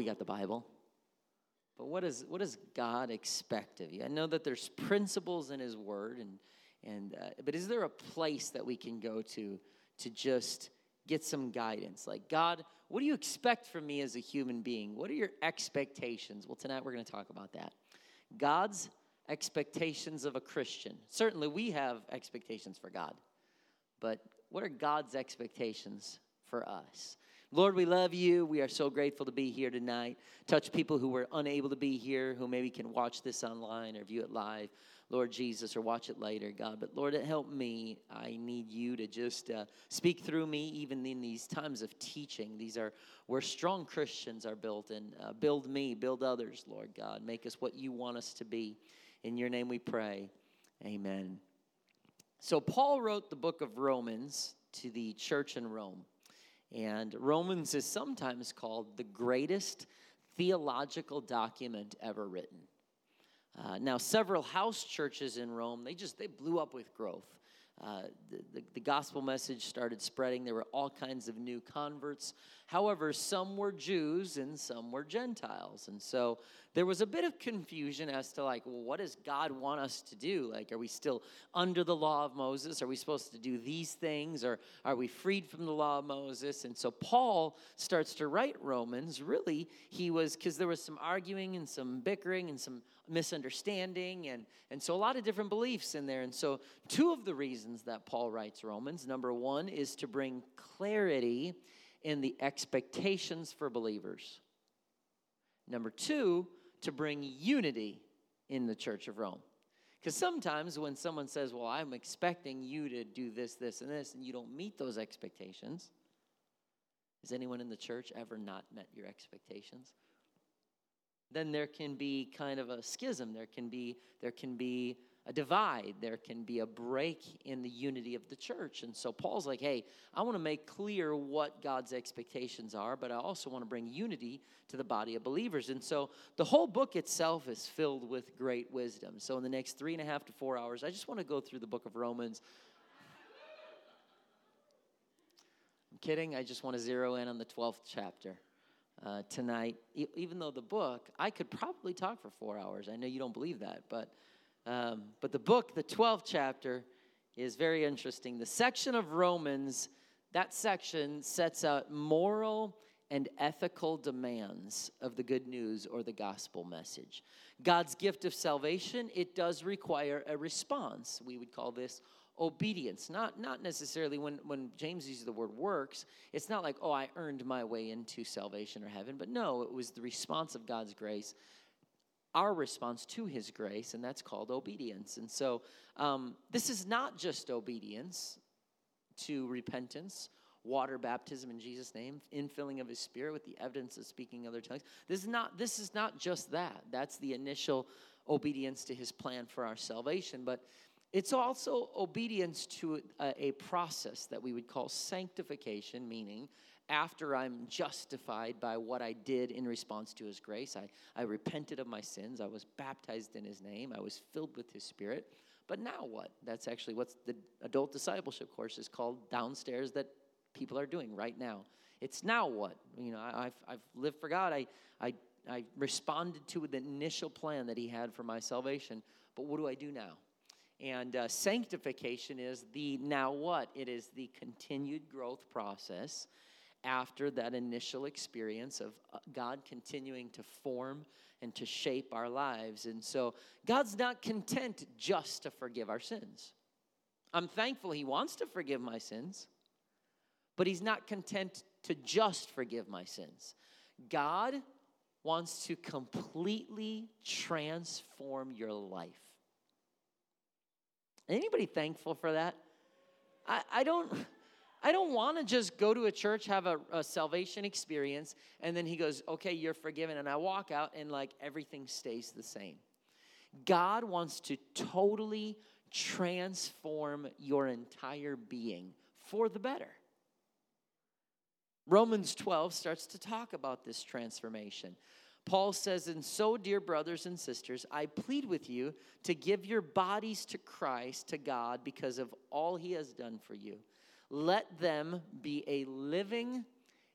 we got the Bible. But what, is, what does God expect of you? I know that there's principles in His Word, and, and, uh, but is there a place that we can go to to just get some guidance? Like, God, what do you expect from me as a human being? What are your expectations? Well, tonight we're going to talk about that. God's expectations of a Christian. Certainly, we have expectations for God, but what are God's expectations for us? Lord, we love you. We are so grateful to be here tonight. Touch people who were unable to be here, who maybe can watch this online or view it live, Lord Jesus, or watch it later, God. But Lord, help me. I need you to just uh, speak through me, even in these times of teaching. These are where strong Christians are built, and uh, build me, build others, Lord God. Make us what you want us to be. In your name we pray. Amen. So, Paul wrote the book of Romans to the church in Rome. And Romans is sometimes called the greatest theological document ever written. Uh, now, several house churches in Rome, they just they blew up with growth. Uh, the, the, the, gospel message started spreading. There were all kinds of new converts. However, some were Jews and some were Gentiles. And so there was a bit of confusion as to, like, well, what does God want us to do? Like, are we still under the law of Moses? Are we supposed to do these things? Or are we freed from the law of Moses? And so Paul starts to write Romans. Really, he was, because there was some arguing and some bickering and some misunderstanding and, and so a lot of different beliefs in there and so two of the reasons that paul writes romans number one is to bring clarity in the expectations for believers number two to bring unity in the church of rome because sometimes when someone says well i'm expecting you to do this this and this and you don't meet those expectations has anyone in the church ever not met your expectations then there can be kind of a schism. There can be, there can be a divide. There can be a break in the unity of the church. And so Paul's like, hey, I want to make clear what God's expectations are, but I also want to bring unity to the body of believers. And so the whole book itself is filled with great wisdom. So in the next three and a half to four hours, I just want to go through the book of Romans. I'm kidding. I just want to zero in on the 12th chapter uh, tonight, e- even though the book, I could probably talk for four hours. I know you don't believe that, but, um, but the book, the 12th chapter, is very interesting. The section of Romans, that section sets out moral and ethical demands of the good news or the gospel message. God's gift of salvation, it does require a response. We would call this obedience. Not, not necessarily when, when James uses the word works, it's not like, oh, I earned my way into salvation or heaven, but no, it was the response of God's grace, our response to his grace, and that's called obedience. And so um, this is not just obedience to repentance. Water baptism in Jesus' name, infilling of His Spirit with the evidence of speaking other tongues. This is not. This is not just that. That's the initial obedience to His plan for our salvation. But it's also obedience to a, a, process that we would call sanctification, meaning after I'm justified by what I did in response to His grace, I, I repented of my sins, I was baptized in His name, I was filled with His Spirit. But now what? That's actually what the adult discipleship course is called downstairs that people are doing right now. It's now what? You know, I, have I've lived for God. I, I, I responded to the initial plan that He had for my salvation. But what do I do now? And uh, sanctification is the now what? It is the continued growth process after that initial experience of uh, God continuing to form and to shape our lives. And so God's not content just to forgive our sins. I'm thankful He wants to forgive my sins, but He's not content to just forgive my sins. God wants to completely transform your life. Anybody thankful for that? I, I don't. I don't want to just go to a church, have a, a, salvation experience, and then he goes, okay, you're forgiven. And I walk out and like everything stays the same. God wants to totally transform your entire being for the better. Romans 12 starts to talk about this transformation. Paul says, And so, dear brothers and sisters, I plead with you to give your bodies to Christ, to God, because of all he has done for you. Let them be a living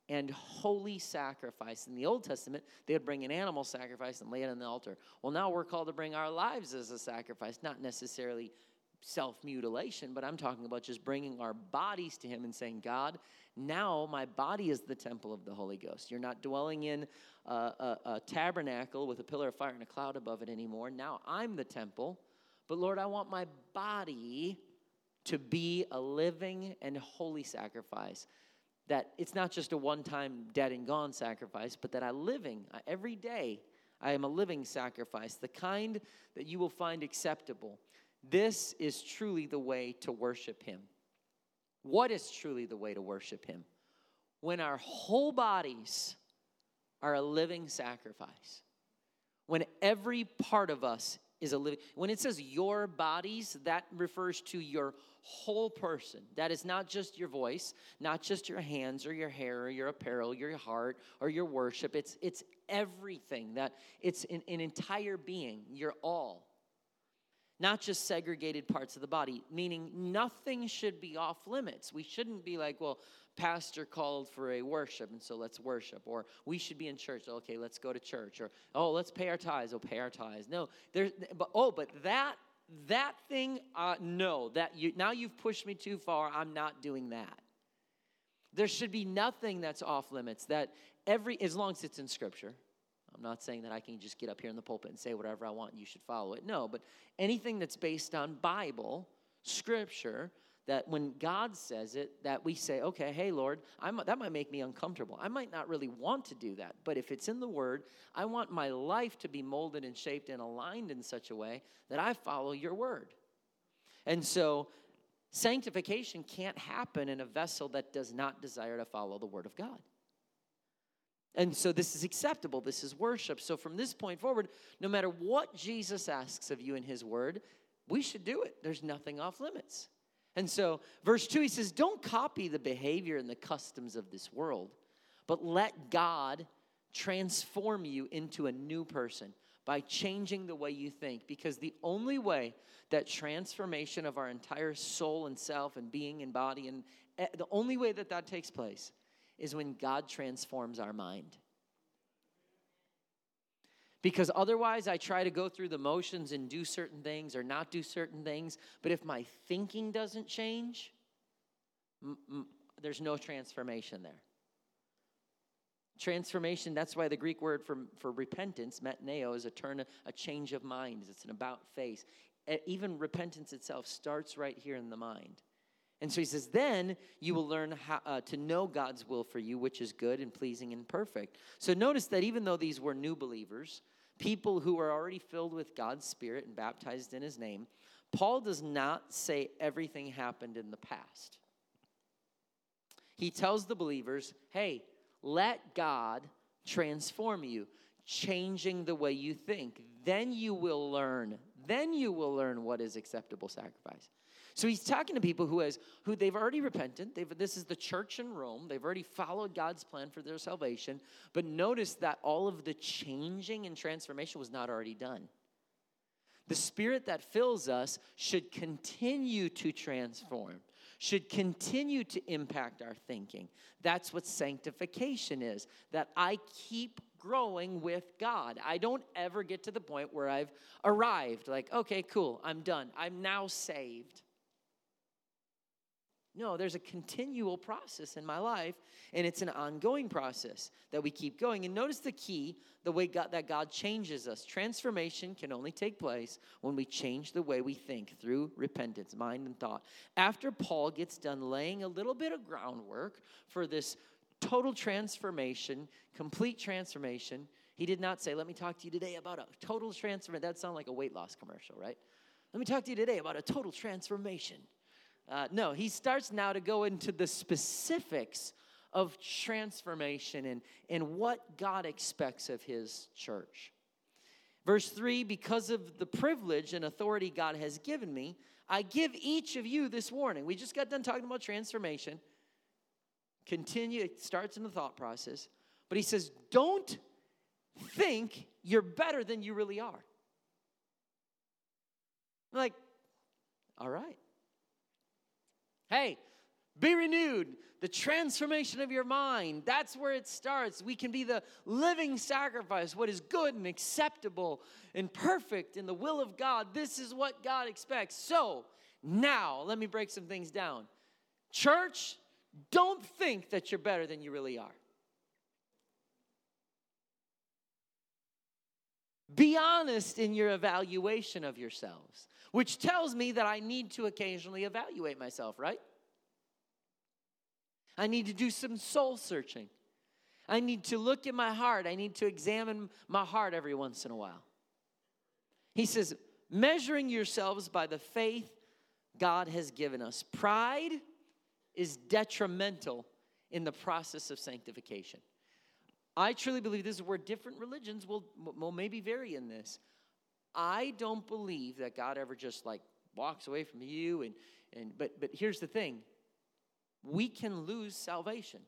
and holy sacrifice. In the Old Testament, they would bring an animal sacrifice and lay it on the altar. Well, now we're called to bring our lives as a sacrifice, not necessarily self mutilation, but I'm talking about just bringing our bodies to Him and saying, God, now my body is the temple of the Holy Ghost. You're not dwelling in a, a, a tabernacle with a pillar of fire and a cloud above it anymore. Now I'm the temple. But Lord, I want my body to be a living and holy sacrifice. That it's not just a one time dead and gone sacrifice, but that I living every day. I am a living sacrifice, the kind that you will find acceptable. This is truly the way to worship Him. What is truly the way to worship Him? When our whole bodies are a living sacrifice, when every part of us is a living, when it says your bodies, that refers to your whole person. That is not just your voice, not just your hands or your hair or your apparel, your heart or your worship. It's, it's everything that it's an, an entire being, You're all. Not just segregated parts of the body, meaning nothing should be off limits. We shouldn't be like, well, pastor called for a worship, and so let's worship. Or we should be in church. Okay, let's go to church. Or oh, let's pay our tithes. Oh, pay our tithes. No, there's but oh, but that that thing, uh, no, that you now you've pushed me too far. I'm not doing that. There should be nothing that's off limits. That every as long as it's in Scripture. I'm not saying that I can just get up here in the pulpit and say whatever I want and you should follow it. No, but anything that's based on Bible, Scripture, that when God says it, that we say, okay, hey, Lord, I'm, that might make me uncomfortable. I might not really want to do that, but if it's in the Word, I want my life to be molded and shaped and aligned in such a way that I follow your Word. And so, sanctification can't happen in a vessel that does not desire to follow the Word of God. And so this is acceptable. This is worship. So from this point forward, no matter what Jesus asks of you in his word, we should do it. There's nothing off limits. And so, verse 2, he says, Don't copy the behavior and the customs of this world, but let God transform you into a new person by changing the way you think. Because the only way that transformation of our entire soul and self and being and body, and eh, the only way that that takes place is when God transforms our mind. Because otherwise, I try to go through the motions and do certain things or not do certain things. But if my thinking doesn't change, m- m- there's no transformation there. Transformation, that's why the Greek word for, for repentance, metanoeo, is a turn, a change of mind. It's an about face. Even repentance itself starts right here in the mind. And so he says, then you will learn how, uh, to know God's will for you, which is good and pleasing and perfect. So notice that even though these were new believers, people who are already filled with God's Spirit and baptized in His name, Paul does not say everything happened in the past. He tells the believers, hey, let God transform you, changing the way you think. Then you will learn. Then you will learn what is acceptable sacrifice. So he's talking to people who has who they've already repented. They've, this is the church in Rome. They've already followed God's plan for their salvation. But notice that all of the changing and transformation was not already done. The spirit that fills us should continue to transform, should continue to impact our thinking. That's what sanctification is. That I keep growing with God. I don't ever get to the point where I've arrived, like, okay, cool, I'm done. I'm now saved. No, there's a continual process in my life, and it's an ongoing process that we keep going. And notice the key the way God, that God changes us. Transformation can only take place when we change the way we think through repentance, mind, and thought. After Paul gets done laying a little bit of groundwork for this total transformation, complete transformation, he did not say, Let me talk to you today about a total transformation. That sounds like a weight loss commercial, right? Let me talk to you today about a total transformation. Uh, no, he starts now to go into the specifics of transformation and, and what God expects of his church. Verse 3 Because of the privilege and authority God has given me, I give each of you this warning. We just got done talking about transformation. Continue, it starts in the thought process. But he says, Don't think you're better than you really are. Like, all right. Hey, Be renewed. The transformation of your mind. That's where it starts. We can be the living sacrifice, what is good and acceptable and perfect in the will of God. This is what God expects. So, now, let me break some things down. Church, don't think that you're better than you really are. Be honest in your evaluation of yourselves, which tells me that I need to occasionally evaluate myself, right? I need to do some soul searching. I need to look at my heart. I need to examine my heart every once in a while. He says, measuring yourselves by the faith God has given us. Pride is detrimental in the process of sanctification. I truly believe this is where different religions will, will maybe vary in this. I don't believe that God ever just like walks away from you and and but but here's the thing we can lose salvation.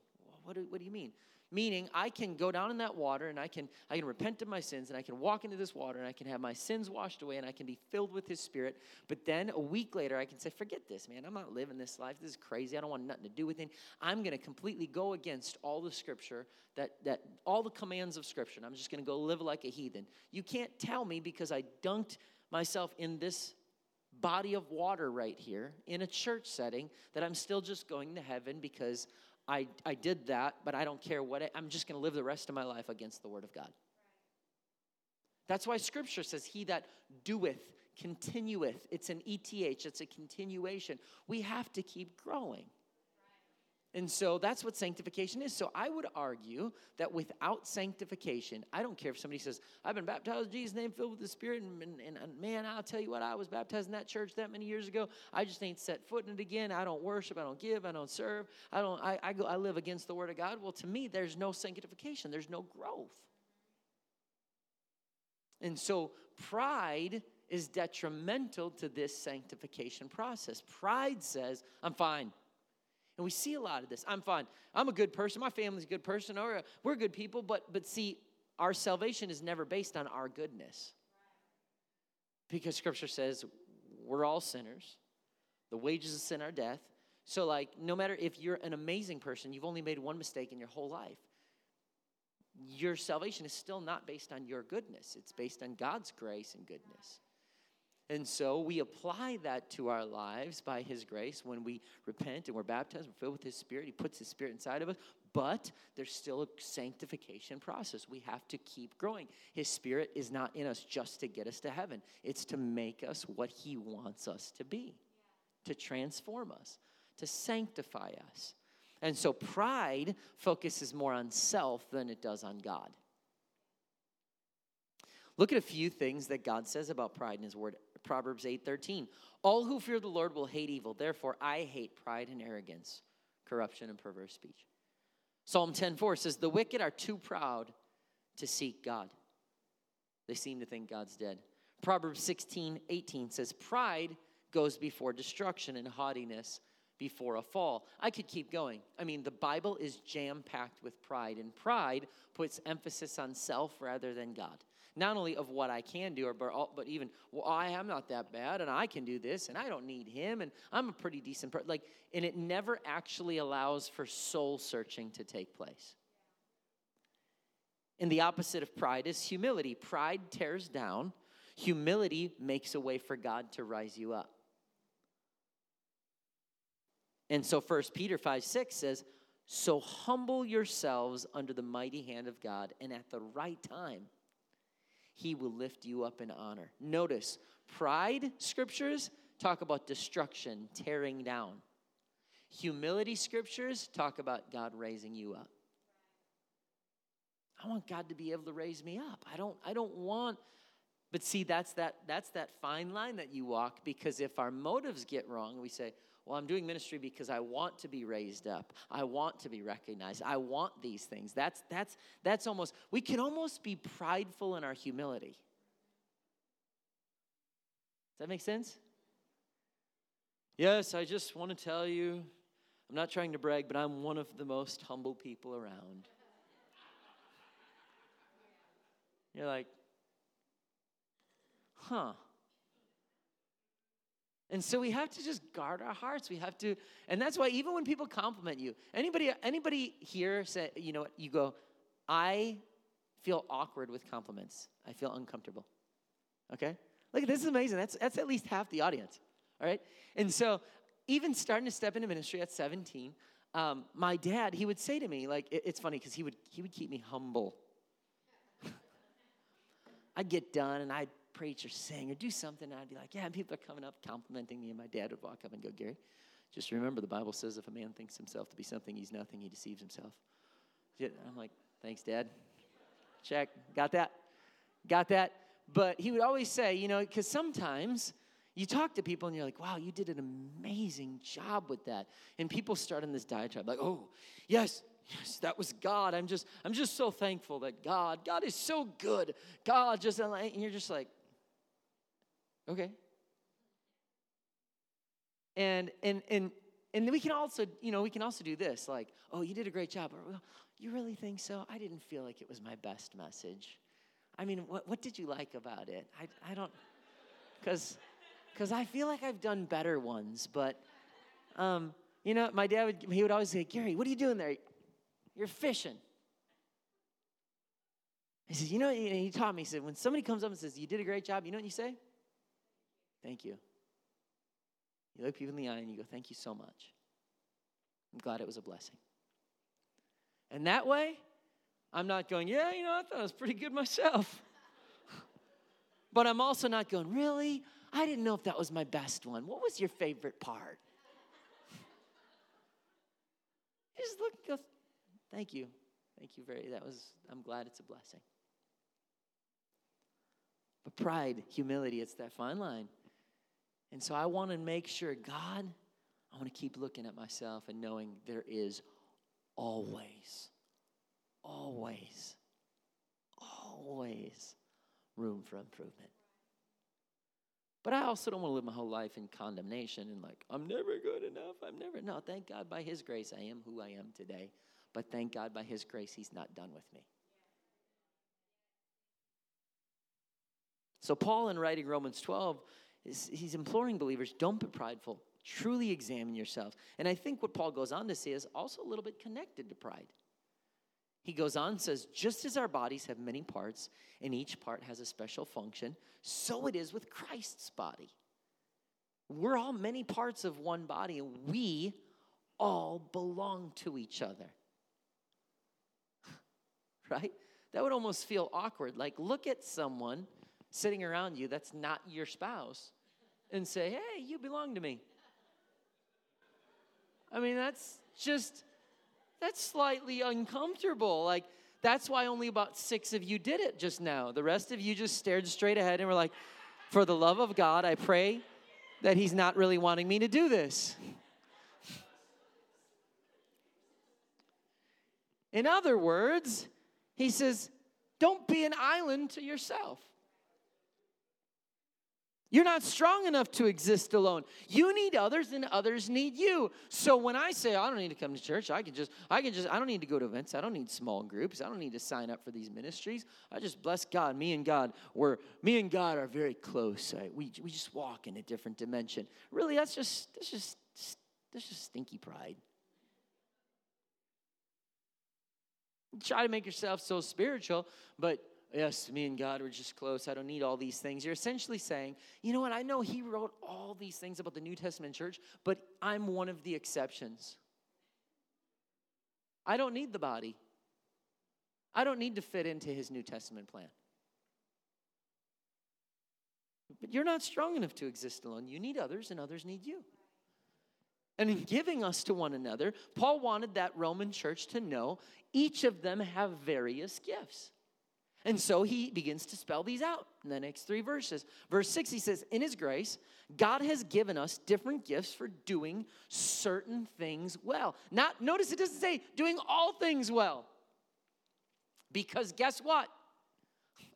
What do, what do you mean? Meaning, I can go down in that water and I can, I can repent of my sins and I can walk into this water and I can have my sins washed away and I can be filled with His Spirit. But then a week later, I can say, Forget this, man. I'm not living this life. This is crazy. I don't want nothing to do with it. I'm going to completely go against all the Scripture, that, that all the commands of Scripture. I'm just going to go live like a heathen. You can't tell me because I dunked myself in this body of water right here in a church setting that I'm still just going to heaven because I, I did that, but I don't care what I, I'm just going to live the rest of my life against the Word of God. That's why Scripture says, He that doeth, continueth. It's an ETH, it's a continuation. We have to keep growing. And so that's what sanctification is. So I would argue that without sanctification, I don't care if somebody says, I've been baptized in Jesus' name, filled with the Spirit, and, and, and, man, I'll tell you what, I was baptized in that church that many years ago. I just ain't set foot in it again. I don't worship, I don't give, I don't serve, I don't I, I go I live against the word of God. Well, to me, there's no sanctification, there's no growth. And so pride is detrimental to this sanctification process. Pride says, I'm fine. And we see a lot of this. I'm fine. I'm a good person. My family's a good person. We're good people. But but see, our salvation is never based on our goodness. Because scripture says we're all sinners. The wages of sin are death. So, like, no matter if you're an amazing person, you've only made one mistake in your whole life. Your salvation is still not based on your goodness. It's based on God's grace and goodness. And so we apply that to our lives by His grace when we repent and we're baptized, we're filled with His Spirit. He puts His Spirit inside of us, but there's still a sanctification process. We have to keep growing. His Spirit is not in us just to get us to heaven, it's to make us what He wants us to be, to transform us, to sanctify us. And so pride focuses more on self than it does on God. Look at a few things that God says about pride in His Word. Proverbs 8:13. All who fear the Lord will hate evil. Therefore I hate pride and arrogance, corruption and perverse speech. Psalm 10:4 says the wicked are too proud to seek God. They seem to think God's dead. Proverbs 16:18 says pride goes before destruction and haughtiness before a fall. I could keep going. I mean, the Bible is jam packed with pride, and pride puts emphasis on self rather than God not only of what I can do, but, but even, well, I am not that bad, and I can do this, and I don't need him, and I'm a pretty decent person. Like, and it never actually allows for soul searching to take place. And the opposite of pride is humility. Pride tears down, humility makes a way for God to rise you up. And so First Peter 5 6 says, So humble yourselves under the mighty hand of God, and at the right time, he will lift you up in honor. Notice, pride scriptures talk about destruction, tearing down. Humility scriptures talk about God raising you up. I want God to be able to raise me up. I don't I don't want but see that's that that's that fine line that you walk because if our motives get wrong, we say, well, I'm doing ministry because I want to be raised up. I want to be recognized. I want these things. That's that's that's almost we can almost be prideful in our humility. Does that make sense? Yes, I just want to tell you, I'm not trying to brag, but I'm one of the most humble people around. You're like, huh. And so we have to just guard our hearts. We have to, and that's why even when people compliment you, anybody, anybody here say, you know, you go, I feel awkward with compliments. I feel uncomfortable. Okay? Look, this is amazing. That's that's at least half the audience. All right? And so even starting to step into ministry at 17, um, my dad, he would say to me, like, it, it's funny because he would he would keep me humble. I'd get done and I'd preach or sing or do something, and I'd be like, yeah, people are coming up complimenting me, and my dad would walk up and go, Gary, just remember the Bible says if a man thinks himself to be something he's nothing, he deceives himself. I'm like, thanks, Dad. Check. Got that? Got that? But he would always say, you know, because sometimes you talk to people and you're like, wow, you did an amazing job with that. And people start in this diatribe, like, oh, yes, yes, that was God. I'm just, I'm just so thankful that God, God is so good. God just, and you're just like, Okay. And and and and we can also, you know, we can also do this, like, oh, you did a great job. Or, well, you really think so? I didn't feel like it was my best message. I mean, what, what did you like about it? I, I don't, because because I feel like I've done better ones, but, um, you know, my dad would, he would always say, Gary, what are you doing there? You're fishing. He says, you know, he taught me, he said, when somebody comes up and says, you did a great job, you know what you say? Thank you. You look people in the eye and you go, Thank you so much. I'm glad it was a blessing. And that way, I'm not going, Yeah, you know, I thought it was pretty good myself. but I'm also not going, Really? I didn't know if that was my best one. What was your favorite part? just look, go, thank you. Thank you very, that was, I'm glad it's a blessing. But pride, humility, it's that fine line. And so I want to make sure, God, I want to keep looking at myself and knowing there is always, always, always room for improvement. But I also don't want to live my whole life in condemnation and like, I'm never good enough. I'm never. No, thank God by His grace I am who I am today. But thank God by His grace He's not done with me. So, Paul, in writing Romans 12, he's imploring believers don't be prideful. Truly examine yourselves. And I think what Paul goes on to say is also a little bit connected to pride. He goes on and says, just as our bodies have many parts and each part has a special function, so it is with Christ's body. We're all many parts of one body, and we all belong to each other. right? That would almost feel awkward. Like, look at someone sitting around you that's not your spouse and say, hey, you belong to me. I mean, that's just, that's slightly uncomfortable. Like, that's why only about six of you did it just now. The rest of you just stared straight ahead and were like, for the love of God, I pray that He's not really wanting me to do this. In other words, He says, don't be an island to yourself. You're not strong enough to exist alone. You need others and others need you. So when I say I don't need to come to church, I can just I can just I don't need to go to events. I don't need small groups. I don't need to sign up for these ministries. I just bless God. Me and God we're me and God are very close. I, we we just walk in a different dimension. Really that's just that's just that's just stinky pride. Try to make yourself so spiritual, but yes, me and God were just close. I don't need all these things. You're essentially saying, you know what? I know He wrote all these things about the New Testament church, but I'm one of the exceptions. I don't need the body. I don't need to fit into His New Testament plan. But you're not strong enough to exist alone. You need others, and others need you. And in giving us to one another, Paul wanted that Roman church to know each of them have various gifts. And so he begins to spell these out in the next three verses. Verse 6, he says, In his grace, God has given us different gifts for doing certain things well. Not, notice it doesn't say doing all things well. Because guess what?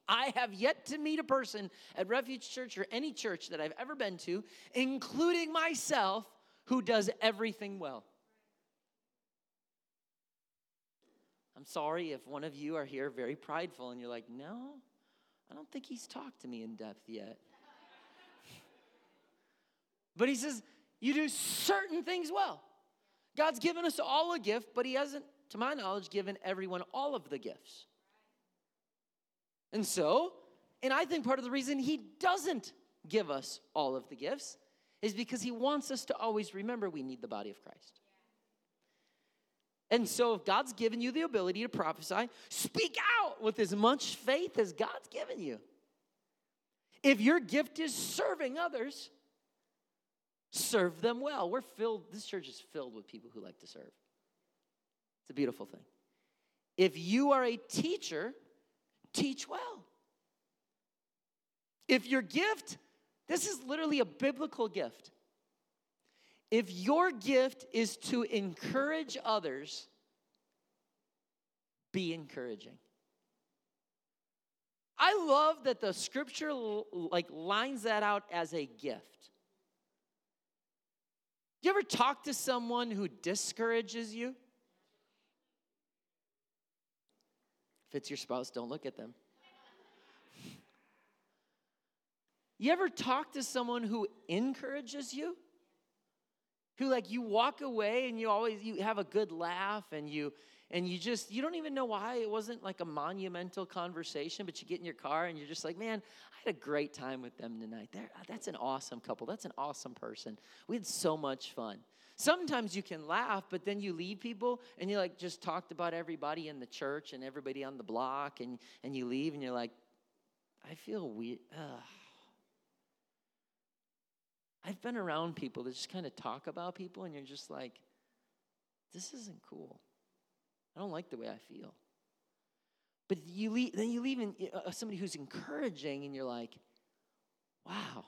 I have yet to meet a person at Refuge Church or any church that I've ever been to, including myself, who does everything well. I'm sorry if one of you are here very prideful and you're like, no, I don't think he's talked to me in depth yet. But he says, you do certain things well. God's given us all a gift, but he hasn't, to my knowledge, given everyone all of the gifts. And so, and I think part of the reason he doesn't give us all of the gifts is because he wants us to always remember we need the body of Christ. And so, if God's given you the ability to prophesy, speak out with as much faith as God's given you. If your gift is serving others, serve them well. We're filled, this church is filled with people who like to serve. It's a beautiful thing. If you are a teacher, teach well. If your gift, this is literally a biblical gift. If your gift is to encourage others, be encouraging. I love that the scripture like lines that out as a gift. You ever talk to someone who discourages you? If it's your spouse, don't look at them. You ever talk to someone who encourages you? Who like you walk away and you always you have a good laugh and you and you just you don't even know why. It wasn't like a monumental conversation but you get in your car and you're just like man i had a great time with them tonight. They're, that's an awesome couple. That's an awesome person. We had so much fun. Sometimes you can laugh but then you leave people and you like just talked about everybody in the church and everybody on the block and and you leave and you're like i feel weird. Ugh. I've been around people that just kind of talk about people and you're just like this isn't cool I don't like the way I feel. But you leave, then you leave in, uh, somebody who's encouraging, and you're like, wow.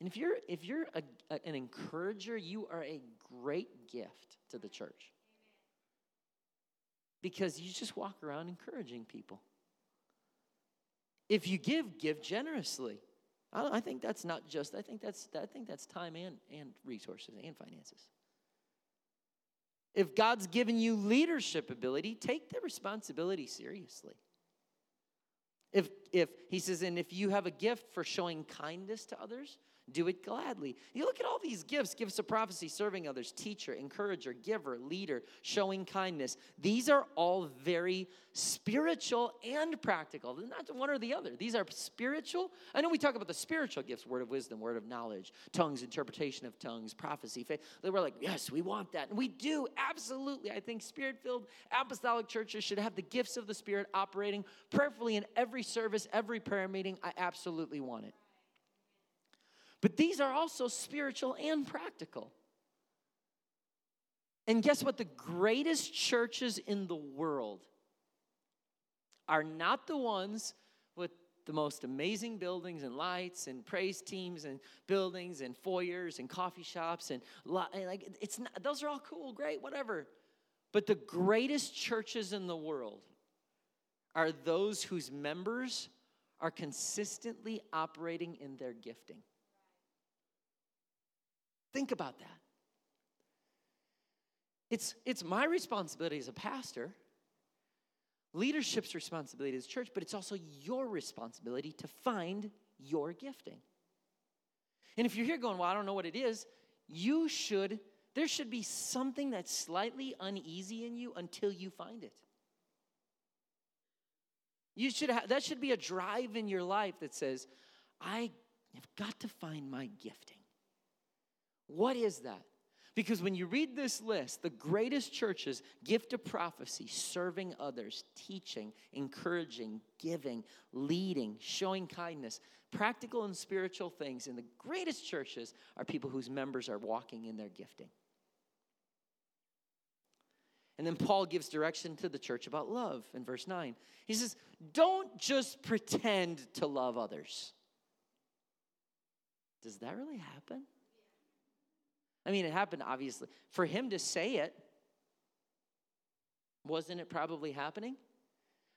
And if you're if you're a, a, an encourager, you are a great gift to the church. Because you just walk around encouraging people. If you give, give generously. I, I think that's not just. I think that's. I think that's time and and resources and finances. If God's given you leadership ability, take the responsibility seriously. If, if he says, and if you have a gift for showing kindness to others, do it gladly. You look at all these gifts gifts of prophecy, serving others, teacher, encourager, giver, leader, showing kindness. These are all very spiritual and practical. They're not one or the other. These are spiritual. I know we talk about the spiritual gifts word of wisdom, word of knowledge, tongues, interpretation of tongues, prophecy, faith. Were like, yes, we want that. And we do, absolutely. I think spirit filled apostolic churches should have the gifts of the Spirit operating prayerfully in every service, every prayer meeting. I absolutely want it. But these are also spiritual and practical. And guess what? The greatest churches in the world are not the ones with the most amazing buildings and lights and praise teams and buildings and foyers and coffee shops and like it's not, those are all cool, great, whatever. But the greatest churches in the world are those whose members are consistently operating in their gifting. Think about that. It's, it's my responsibility as a pastor, leadership's responsibility as church, but it's also your responsibility to find your gifting. And if you're here going, well, I don't know what it is, you should, there should be something that's slightly uneasy in you until you find it. You should have, that should be a drive in your life that says, I have got to find my gifting. What is that? Because when you read this list, the greatest churches, gift of prophecy, serving others, teaching, encouraging, giving, leading, showing kindness, practical and spiritual things, and the greatest churches are people whose members are walking in their gifting. And then Paul gives direction to the church about love in verse 9. He says, Don't just pretend to love others. Does that really happen? I mean, it happened obviously. For him to say it, wasn't it probably happening?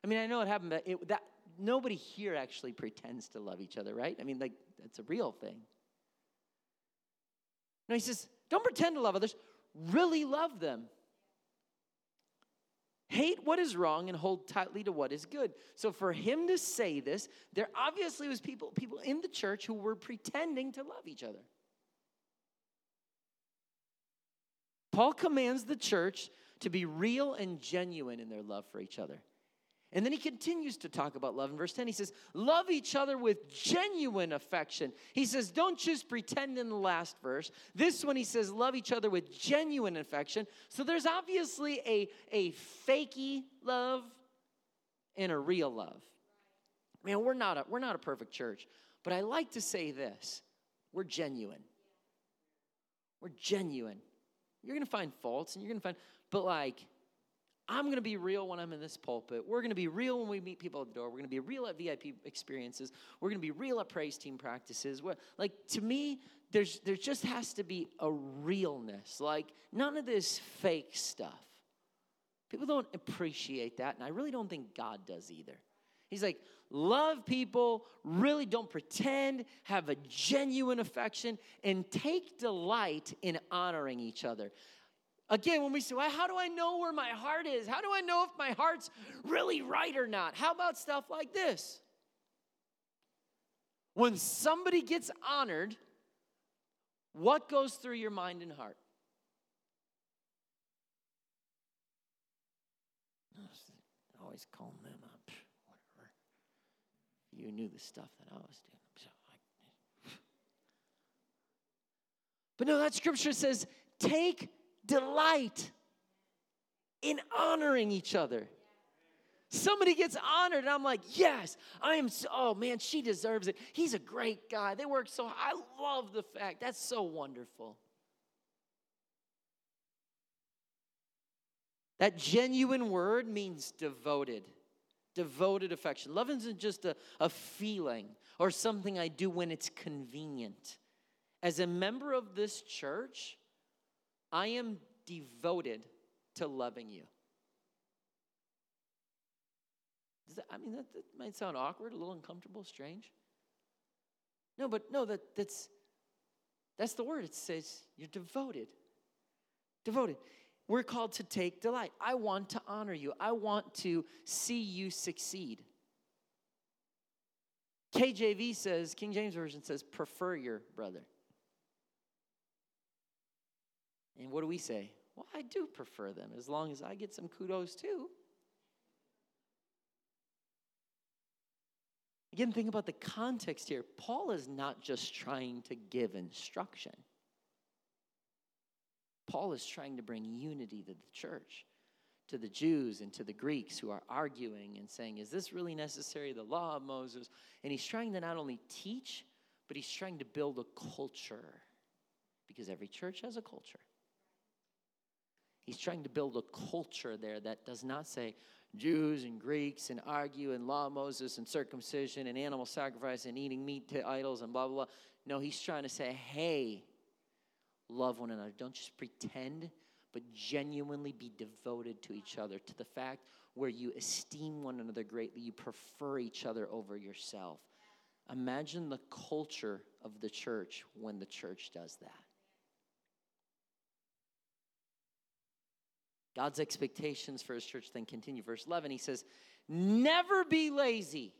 I mean, I know it happened, but it, that nobody here actually pretends to love each other, right? I mean, like that's a real thing. No, he says, don't pretend to love others, really love them. Hate what is wrong and hold tightly to what is good. So for him to say this, there obviously was people people in the church who were pretending to love each other. Paul commands the church to be real and genuine in their love for each other. And then he continues to talk about love in verse 10. He says, Love each other with genuine affection. He says, Don't just pretend in the last verse. This one, he says, Love each other with genuine affection. So there's obviously a, a fakey love and a real love. Man, we're not, a, we're not a perfect church, but I like to say this we're genuine. We're genuine. You're going to find faults and you're going to find, but like, I'm going to be real when I'm in this pulpit. We're going to be real when we meet people at the door. We're going to be real at VIP experiences. We're going to be real at praise team practices. We're, like to me, there's there just has to be a realness. Like none of this fake stuff. People don't appreciate that, and I really don't think God does either. He's like, love people, really don't pretend, have a genuine affection, and take delight in honoring each other. Again, when we say, well, how do I know where my heart is? How do I know if my heart's really right or not? How about stuff like this? When somebody gets honored, what goes through your mind and heart? Always whatever. You knew the stuff that I was doing. But no, that scripture says, take delight in honoring each other. Somebody gets honored, and I'm like, yes, I am. So, oh man, she deserves it. He's a great guy. They work so. I love the fact. That's so wonderful. That genuine word means devoted, devoted affection. Love isn't just a, a feeling or something I do when it's convenient. As a member of this church, I am devoted to loving you. That, I mean, that, that, might sound awkward, a little uncomfortable, strange. No, but no, that, that's, that's the word. It says you're devoted. Devoted. We're called to take delight. I want to honor you, I want to see you succeed. KJV says, King James Version says, prefer your brother. And what do we say? Well, I do prefer them as long as I get some kudos too. Again, think about the context here. Paul is not just trying to give instruction, Paul is trying to bring unity to the church, to the Jews and to the Greeks who are arguing and saying, Is this really necessary? The law of Moses. And he's trying to not only teach, but he's trying to build a culture because every church has a culture. He's trying to build a culture there that does not say Jews and Greeks and argue and law of Moses and circumcision and animal sacrifice and eating meat to idols and blah, blah, blah. No, he's trying to say, hey, love one another. Don't just pretend, but genuinely be devoted to each other, to the fact where you esteem one another greatly, you prefer each other over yourself. Imagine the culture of the church when the church does that. God's expectations for his church then continue. Verse 11, he says, Never be lazy.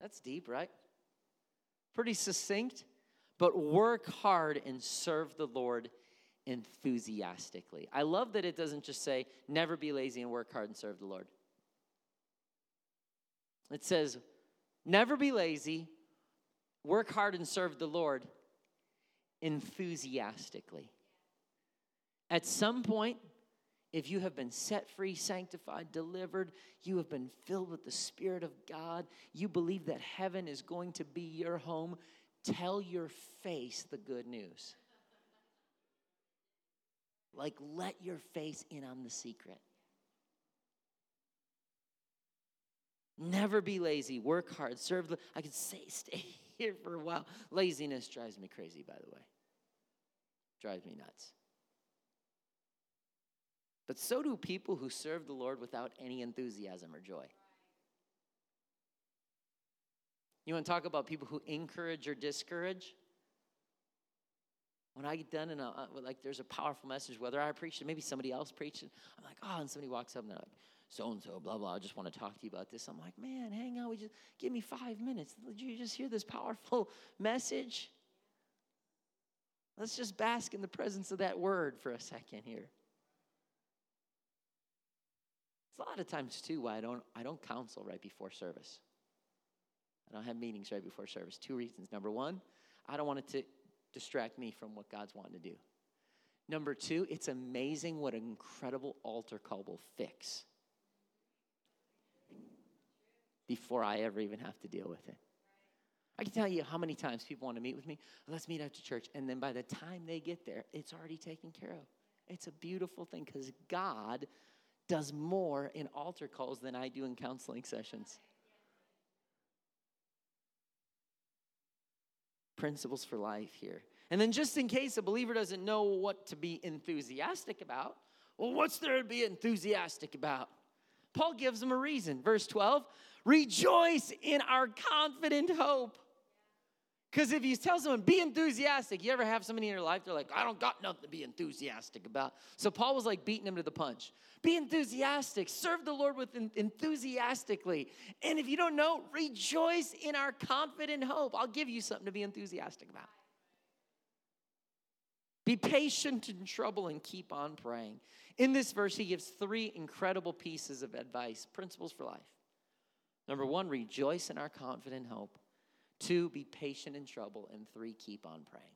That's deep, right? Pretty succinct, but work hard and serve the Lord enthusiastically. I love that it doesn't just say, never be lazy and work hard and serve the Lord. It says, never be lazy, work hard and serve the Lord enthusiastically. At some point, if you have been set free, sanctified, delivered, you have been filled with the Spirit of God, you believe that heaven is going to be your home, tell your face the good news. Like, let your face in on the secret. Never be lazy, work hard, serve. I could say, stay here for a while. Laziness drives me crazy, by the way drives me nuts. But so do people who serve the Lord without any enthusiasm or joy. You want to talk about people who encourage or discourage? When I get done and uh, like there's a powerful message, whether I preach it, maybe somebody else preached it, I'm like, oh, and somebody walks up and they're like, so and so, blah, blah, I just want to talk to you about this. I'm like, man, hang on, we just give me five minutes. Did you just hear this powerful message? Let's just bask in the presence of that word for a second here. It's a lot of times too why I don't I don't counsel right before service. I don't have meetings right before service. Two reasons. Number one, I don't want it to distract me from what God's wanting to do. Number two, it's amazing what an incredible altar call will fix before I ever even have to deal with it. I can tell you how many times people want to meet with me. Let's meet after church. And then by the time they get there, it's already taken care of. It's a beautiful thing because God does more in altar calls than I do in counseling sessions. Principles for life here. And then, just in case a believer doesn't know what to be enthusiastic about, well, what's there to be enthusiastic about? Paul gives them a reason. Verse 12 Rejoice in our confident hope. Because if he tells someone, be enthusiastic, you ever have somebody in your life, they're like, I don't got nothing to be enthusiastic about. So Paul was like beating him to the punch. Be enthusiastic, serve the Lord with enthusiastically. And if you don't know, rejoice in our confident hope. I'll give you something to be enthusiastic about. Be patient in trouble and keep on praying. In this verse, he gives three incredible pieces of advice, principles for life. Number one, rejoice in our confident hope. Two, be patient in trouble. And three, keep on praying.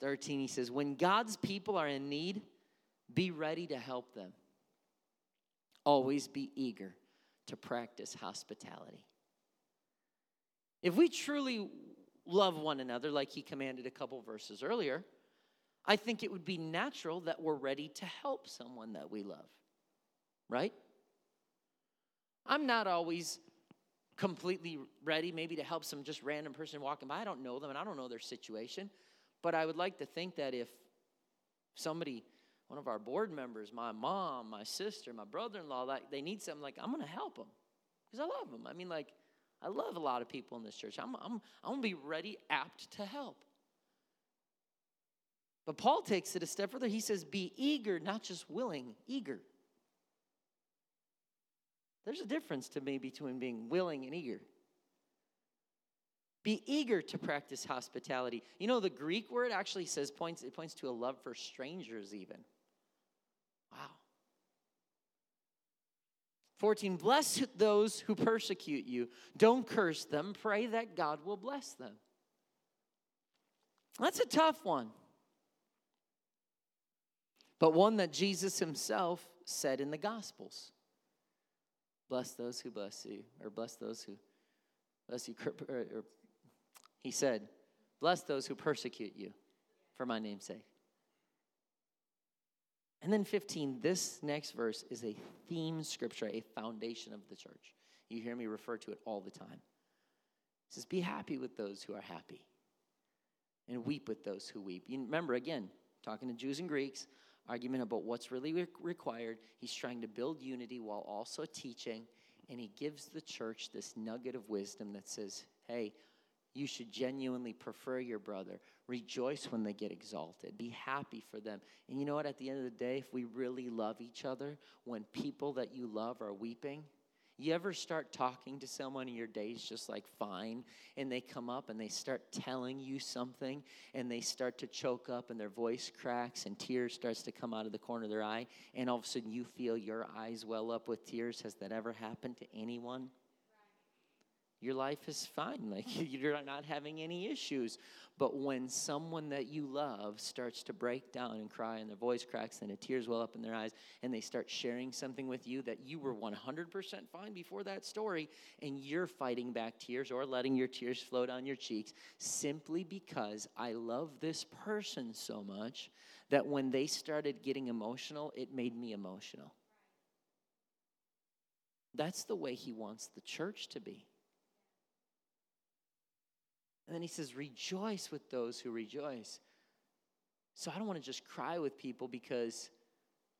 13, he says, When God's people are in need, be ready to help them. Always be eager to practice hospitality. If we truly love one another, like he commanded a couple verses earlier, I think it would be natural that we're ready to help someone that we love, right? I'm not always completely ready, maybe to help some just random person walking by. I don't know them and I don't know their situation. But I would like to think that if somebody, one of our board members, my mom, my sister, my brother in law, like, they need something, like, I'm going to help them because I love them. I mean, like, I love a lot of people in this church. I'm, I'm, I'm going to be ready, apt to help. But Paul takes it a step further. He says, Be eager, not just willing, eager. There's a difference to me between being willing and eager. Be eager to practice hospitality. You know, the Greek word actually says points, it points to a love for strangers, even. Wow. 14, bless those who persecute you. Don't curse them. Pray that God will bless them. That's a tough one. But one that Jesus himself said in the Gospels. Bless those who bless you, or bless those who bless you. Or, or, he said, Bless those who persecute you for my name's sake. And then 15, this next verse is a theme scripture, a foundation of the church. You hear me refer to it all the time. It says, Be happy with those who are happy, and weep with those who weep. You remember, again, talking to Jews and Greeks, argument about what's really re- required. He's trying to build unity while also teaching, and he gives the church this nugget of wisdom that says, hey, you should genuinely prefer your brother. Rejoice when they get exalted. Be happy for them. And you know what? At the end of the day, if we really love each other, when people that you love are weeping, you ever start talking to someone and your day's just like fine, and they come up and they start telling you something, and they start to choke up, and their voice cracks, and tears starts to come out of the corner of their eye, and all of a sudden you feel your eyes well up with tears. Has that ever happened to anyone? Your life is fine. Like you're not having any issues. But when someone that you love starts to break down and cry and their voice cracks and the tears well up in their eyes and they start sharing something with you that you were 100% fine before that story and you're fighting back tears or letting your tears flow down your cheeks simply because I love this person so much that when they started getting emotional, it made me emotional. That's the way he wants the church to be. And then he says, rejoice with those who rejoice. So I don't want to just cry with people because,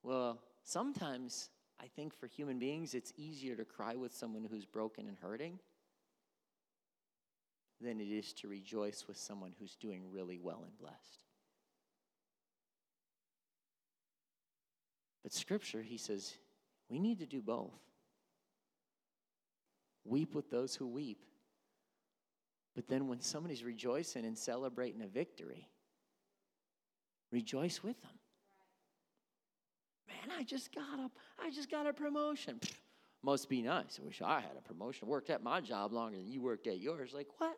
well, sometimes I think for human beings it's easier to cry with someone who's broken and hurting. than it is to rejoice with someone who's doing really well and blessed. But scripture, he says, we need to do both. Weep with those who weep. But then when somebody's rejoicing and celebrating a victory, rejoice with them. Man, I just got a, I just got a promotion. Pfft, must be nice. I wish I had a promotion. Worked at my job longer than you worked at yours. Like, what?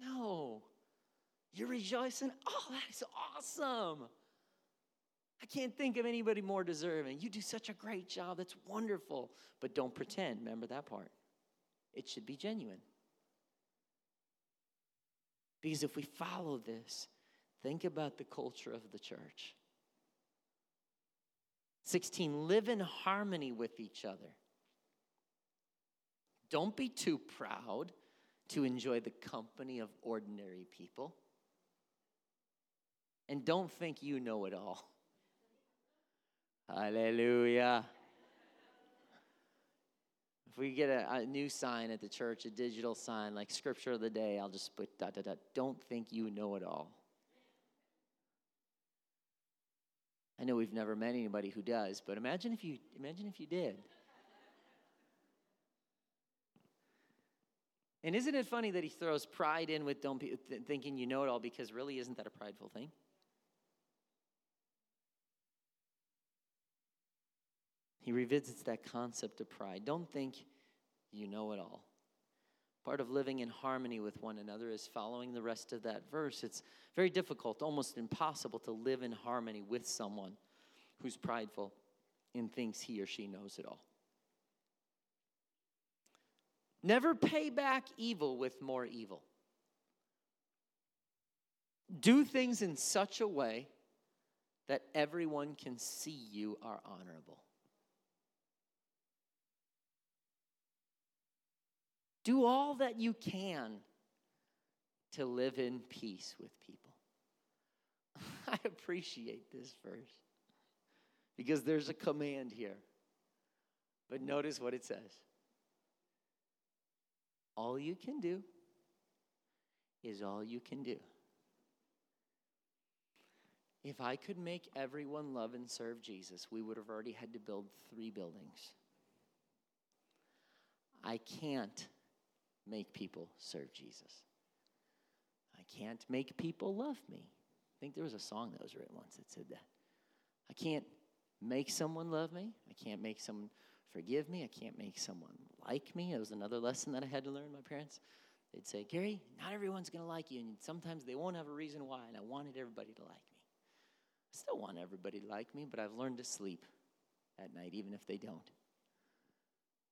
No. You're rejoicing? Oh, that is awesome. I can't think of anybody more deserving. You do such a great job. That's wonderful. But don't pretend. Remember that part. It should be genuine. Because if we follow this, think about the culture of the church. 16, live in harmony with each other. Don't be too proud to enjoy the company of ordinary people. And don't think you know it all. Hallelujah. If we get a, a, new sign at the church, a digital sign like Scripture of the Day, I'll just put dot. Don't think you know it all. I know we've never met anybody who does, but imagine if you imagine if you did. And isn't it funny that he throws pride in with don't be, th- thinking you know it all because really isn't that a prideful thing? He revisits that concept of pride. Don't think you know it all. Part of living in harmony with one another is following the rest of that verse. It's very difficult, almost impossible, to live in harmony with someone who's prideful and thinks he or she knows it all. Never pay back evil with more evil. Do things in such a way that everyone can see you are honorable. Do all that you can to live in peace with people. I appreciate this verse because there's a command here. But notice what it says all you can do is all you can do. If I could make everyone love and serve Jesus, we would have already had to build three buildings. I can't make people serve Jesus. I can't make people love me. I think there was a song that was written once that said that. I can't make someone love me. I can't make someone forgive me. I can't make someone like me. It was another lesson that I had to learn. My parents, they'd say, Gary, not everyone's going to like you, and sometimes they won't have a reason why. And I wanted everybody to like me. I still want everybody to like me, but I've learned to sleep at night, even if they don't.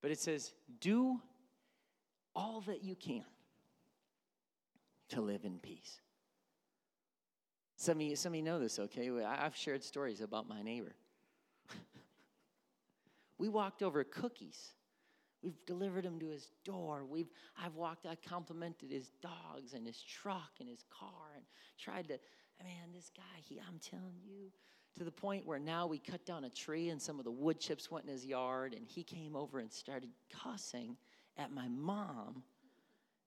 But it says, do all that you can to live in peace. Some of you, some of you know this, okay? I've shared stories about my neighbor. we walked over cookies. We've delivered them to his door. We've, I've walked, I complimented his dogs and his truck and his car and tried to, man, this guy, he, I'm telling you, to the point where now we cut down a tree and some of the wood chips went in his yard and he came over and started cussing at my mom.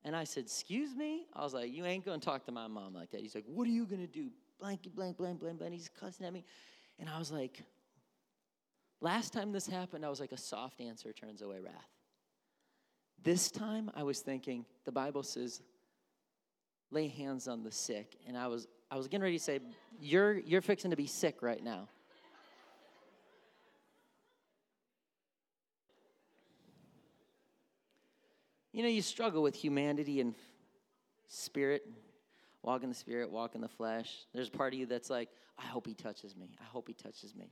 And I said, Excuse me? I was like, You ain't gonna talk to my mom like that. He's like, What are you gonna do? Blanky, blank, blank, blank, blank. He's cussing at me. And I was like, Last time this happened, I was like, A soft answer turns away wrath. This time, I was thinking, the Bible says, lay hands on the sick. And I was, I was getting ready to say, You're, you're fixing to be sick right now. You know, you struggle with humanity and spirit. Walk in the spirit, walk in the flesh. There's a part of you that's like, I hope he touches me. I hope he touches me.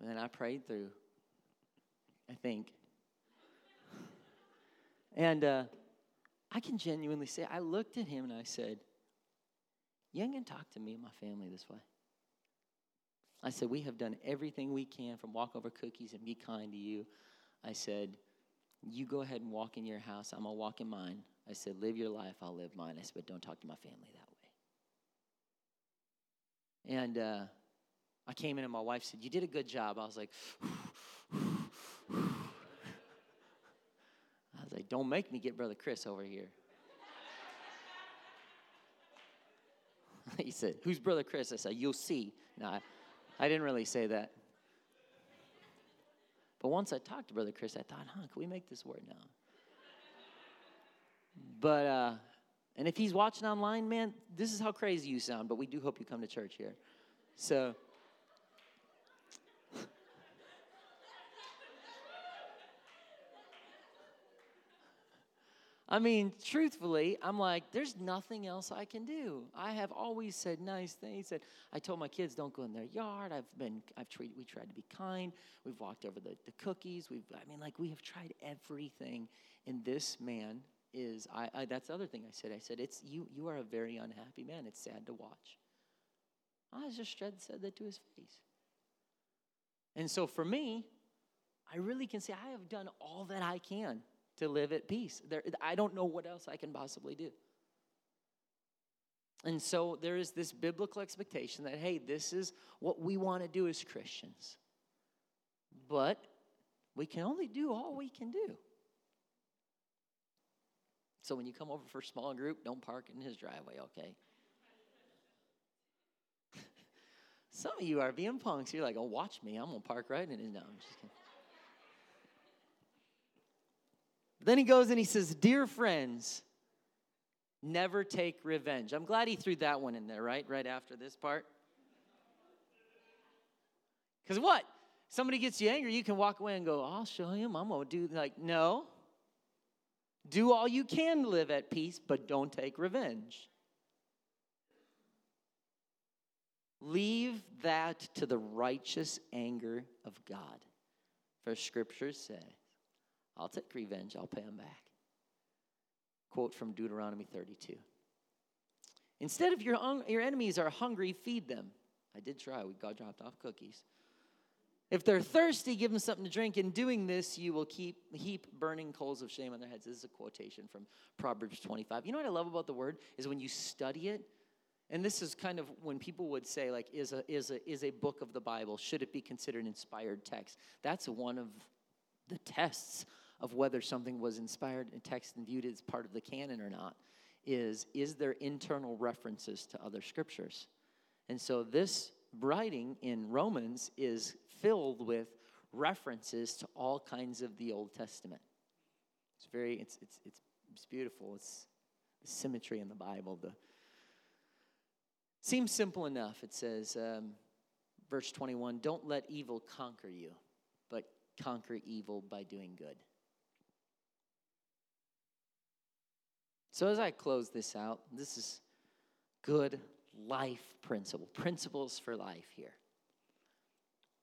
And then I prayed through, I think. And uh, I can genuinely say, I looked at him and I said, You ain't gonna talk to me and my family this way. I said, We have done everything we can from walk over cookies and be kind to you. I said, you go ahead and walk in your house. I'm going to walk in mine. I said, Live your life. I'll live mine. I said, But don't talk to my family that way. And uh, I came in, and my wife said, You did a good job. I was like, I was like, don't make me get Brother Chris over here. he said, Who's Brother Chris? I said, You'll see. No, I, I didn't really say that. But once I talked to Brother Chris, I thought, huh, can we make this work now? But, uh, and if he's watching online, man, this is how crazy you sound, but we do hope you come to church here. So, I mean, truthfully, I'm like, there's nothing else I can do. I have always said nice things. That I told my kids, don't go in their yard. I've been, I've treated, we tried to be kind. We've walked over the, the cookies. We've, I mean, like, we have tried everything. And this man is, I, I that's the other thing I said. I said, it's you, you are a very unhappy man. It's sad to watch. I just said, said that to his face. And so for me, I really can say I have done all that I can to live at peace. There, I don't know what else I can possibly do. And so there is this biblical expectation that, hey, this is what we want to do as Christians. But we can only do all we can do. So when you come over for a small group, don't park in his driveway, okay? Some of you are being punks. You're like, oh, watch me. I'm going to park right in his. No, I'm just kidding. Then he goes and he says, Dear friends, never take revenge. I'm glad he threw that one in there, right? Right after this part. Because what? Somebody gets you angry, you can walk away and go, I'll show him. I'm going to do, like, no. Do all you can to live at peace, but don't take revenge. Leave that to the righteous anger of God. For scripture says, I'll take revenge, I'll pay them back. Quote from Deuteronomy 32. Instead of your, un- your enemies are hungry, feed them. I did try, we got dropped off cookies. If they're thirsty, give them something to drink. In doing this, you will keep heap burning coals of shame on their heads. This is a quotation from Proverbs 25. You know what I love about the word is when you study it, and this is kind of when people would say, like, is a is a is a book of the Bible, should it be considered an inspired text? That's one of the tests of whether something was inspired in text and viewed as part of the canon or not is is there internal references to other scriptures? And so this writing in romans is filled with references to all kinds of the old testament. It's very it's it's it's, it's beautiful. It's the symmetry in the bible. The seems simple enough. It says um, verse 21 don't let evil conquer you but conquer evil by doing good So, as I close this out, this is good life principle, principles for life here.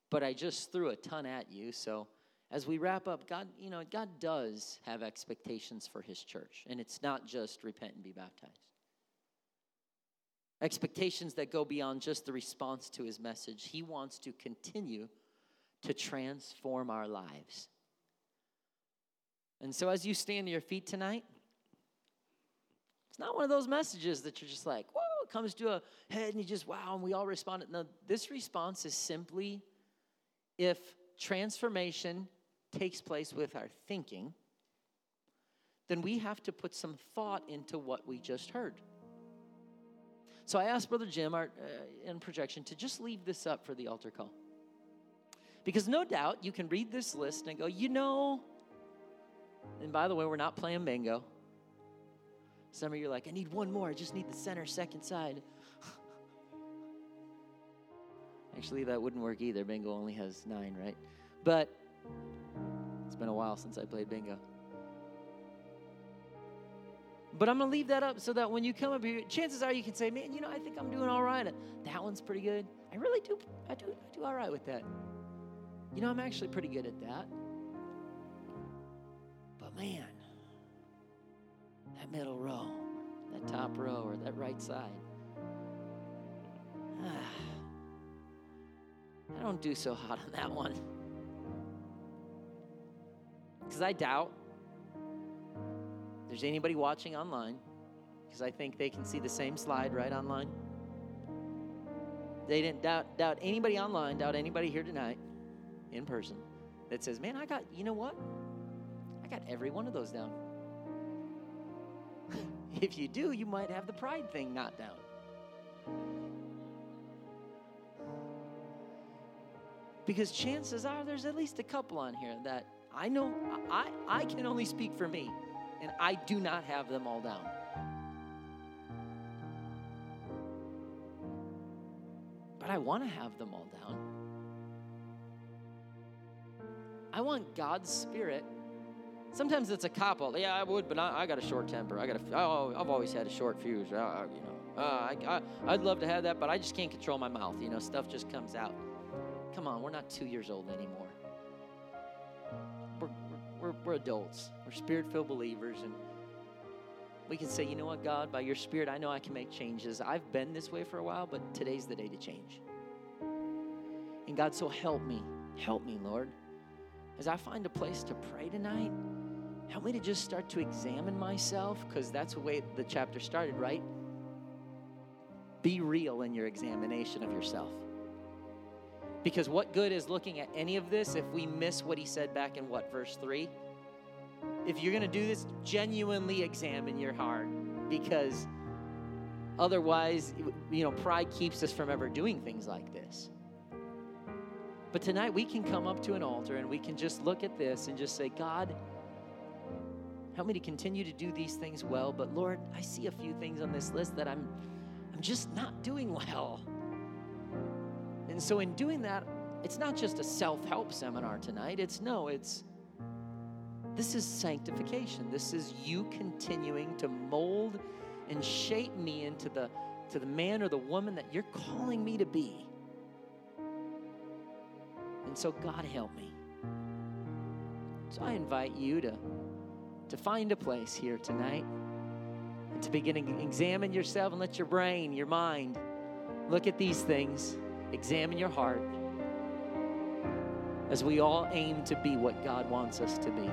But I just threw a ton at you. So, as we wrap up, God, you know, God does have expectations for his church, and it's not just repent and be baptized. Expectations that go beyond just the response to his message. He wants to continue to transform our lives. And so, as you stand to your feet tonight, it's not one of those messages that you're just like, whoa, it comes to a head and you just, wow, and we all respond. No, this response is simply if transformation takes place with our thinking, then we have to put some thought into what we just heard. So I asked Brother Jim our, uh, in projection to just leave this up for the altar call. Because no doubt you can read this list and go, you know, and by the way, we're not playing bingo. Some of you are like, I need one more. I just need the center second side. Actually, that wouldn't work either. Bingo only has nine, right? But it's been a while since I played bingo. But I'm going to leave that up so that when you come up here, chances are you can say, man, you know, I think I'm doing all right. That one's pretty good. I really do, I do, I do all right with that. You know, I'm actually pretty good at that. But man, that middle row, that top row, or that right side. Ah, I don't do so hot on that one. Because I doubt there's anybody watching online, because I think they can see the same slide right online. They didn't doubt, doubt anybody online, doubt anybody here tonight in person that says, Man, I got, you know what? I got every one of those down. if you do, you might have the pride thing knocked down. Because chances are there's at least a couple on here that I know I, I can only speak for me, and I do not have them all down. But I want to have them all down. I want God's Spirit. Sometimes it's a cop out. Yeah, I would, but I, I, got a short temper. I got a. Oh, I've always had a short fuse. Uh, you know, uh, I, I, I'd love to have that, but I just can't control my mouth. You know, stuff just comes out. Come on, we're not two years old anymore. We're, we're, we're adults. We're spirit filled believers. And we can say, you know what, God, by your spirit, I know I can make changes. I've been this way for a while, but today's the day to change. And God, so help me. Help me, Lord. As I find a place to pray tonight, help me to just start to examine myself, because that's the way the chapter started, right? Be real in your examination of yourself. Because what good is looking at any of this if we miss what he said back in what, verse 3? If you're going to do this, genuinely examine your heart because otherwise, you know, pride keeps us from ever doing things like this. But tonight we can come up to an altar and we can just look at this and just say, God, help me to continue to do these things well. But Lord, I see a few things on this list that I'm, I'm just not doing well. And so, in doing that, it's not just a self help seminar tonight. It's no, it's this is sanctification. This is you continuing to mold and shape me into the, to the man or the woman that you're calling me to be. And so, God, help me. So, I invite you to, to find a place here tonight and to begin to examine yourself and let your brain, your mind, look at these things Examine your heart as we all aim to be what God wants us to be.